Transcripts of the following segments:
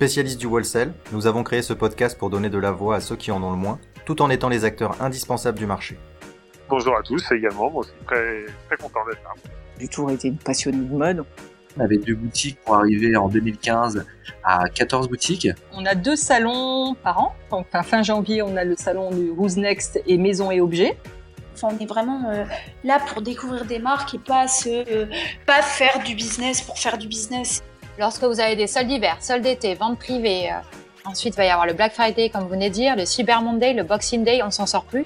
Spécialistes du wholesale, nous avons créé ce podcast pour donner de la voix à ceux qui en ont le moins, tout en étant les acteurs indispensables du marché. Bonjour à tous également, moi aussi très, très content d'être là. J'ai toujours été une passionnée de mode. On avait deux boutiques pour arriver en 2015 à 14 boutiques. On a deux salons par an. Donc, fin janvier, on a le salon du Who's Next et Maison et Objets. Enfin, on est vraiment euh, là pour découvrir des marques et pas se, euh, pas faire du business pour faire du business. Lorsque vous avez des soldes d'hiver, soldes d'été, ventes privées, euh, ensuite il va y avoir le Black Friday, comme vous venez de dire, le Cyber Monday, le Boxing Day, on s'en sort plus.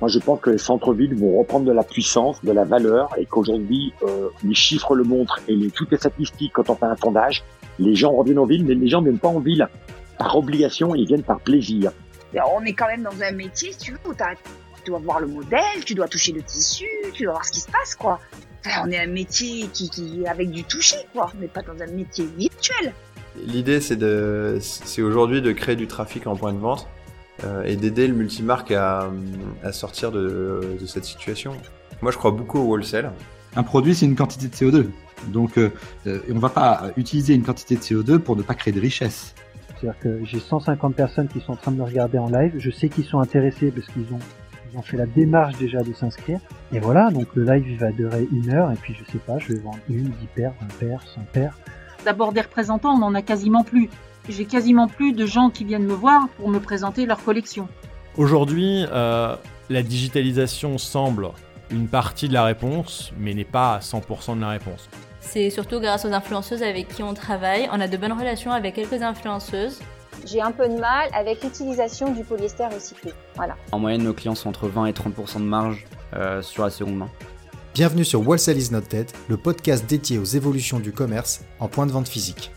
Moi, je pense que les centres-villes vont reprendre de la puissance, de la valeur, et qu'aujourd'hui, euh, les chiffres le montrent et les, toutes les statistiques, quand on fait un sondage, les gens reviennent en ville, mais les gens ne viennent pas en ville par obligation, ils viennent par plaisir. on est quand même dans un métier, si tu veux, où tu dois voir le modèle, tu dois toucher le tissu, tu dois voir ce qui se passe, quoi. Enfin, on est un métier qui, qui avec du toucher, quoi. On n'est pas dans un métier virtuel. L'idée, c'est de, c'est aujourd'hui de créer du trafic en point de vente euh, et d'aider le multimarque à, à sortir de, de, cette situation. Moi, je crois beaucoup au wholesale. Un produit, c'est une quantité de CO2. Donc, euh, on ne va pas utiliser une quantité de CO2 pour ne pas créer de richesse. C'est-à-dire que j'ai 150 personnes qui sont en train de me regarder en live. Je sais qu'ils sont intéressés parce qu'ils ont, ils ont fait la démarche déjà de s'inscrire. Et voilà, donc le live il va durer une heure. Et puis, je sais pas, je vais vendre une, 10 paires, 20 paires, 100 paires. D'abord, des représentants, on n'en a quasiment plus j'ai quasiment plus de gens qui viennent me voir pour me présenter leur collection. Aujourd'hui, euh, la digitalisation semble une partie de la réponse, mais n'est pas 100% de la réponse. C'est surtout grâce aux influenceuses avec qui on travaille. On a de bonnes relations avec quelques influenceuses. J'ai un peu de mal avec l'utilisation du polyester recyclé. Voilà. En moyenne, nos clients sont entre 20 et 30% de marge euh, sur la seconde main. Bienvenue sur Wholesale is not dead, le podcast dédié aux évolutions du commerce en point de vente physique.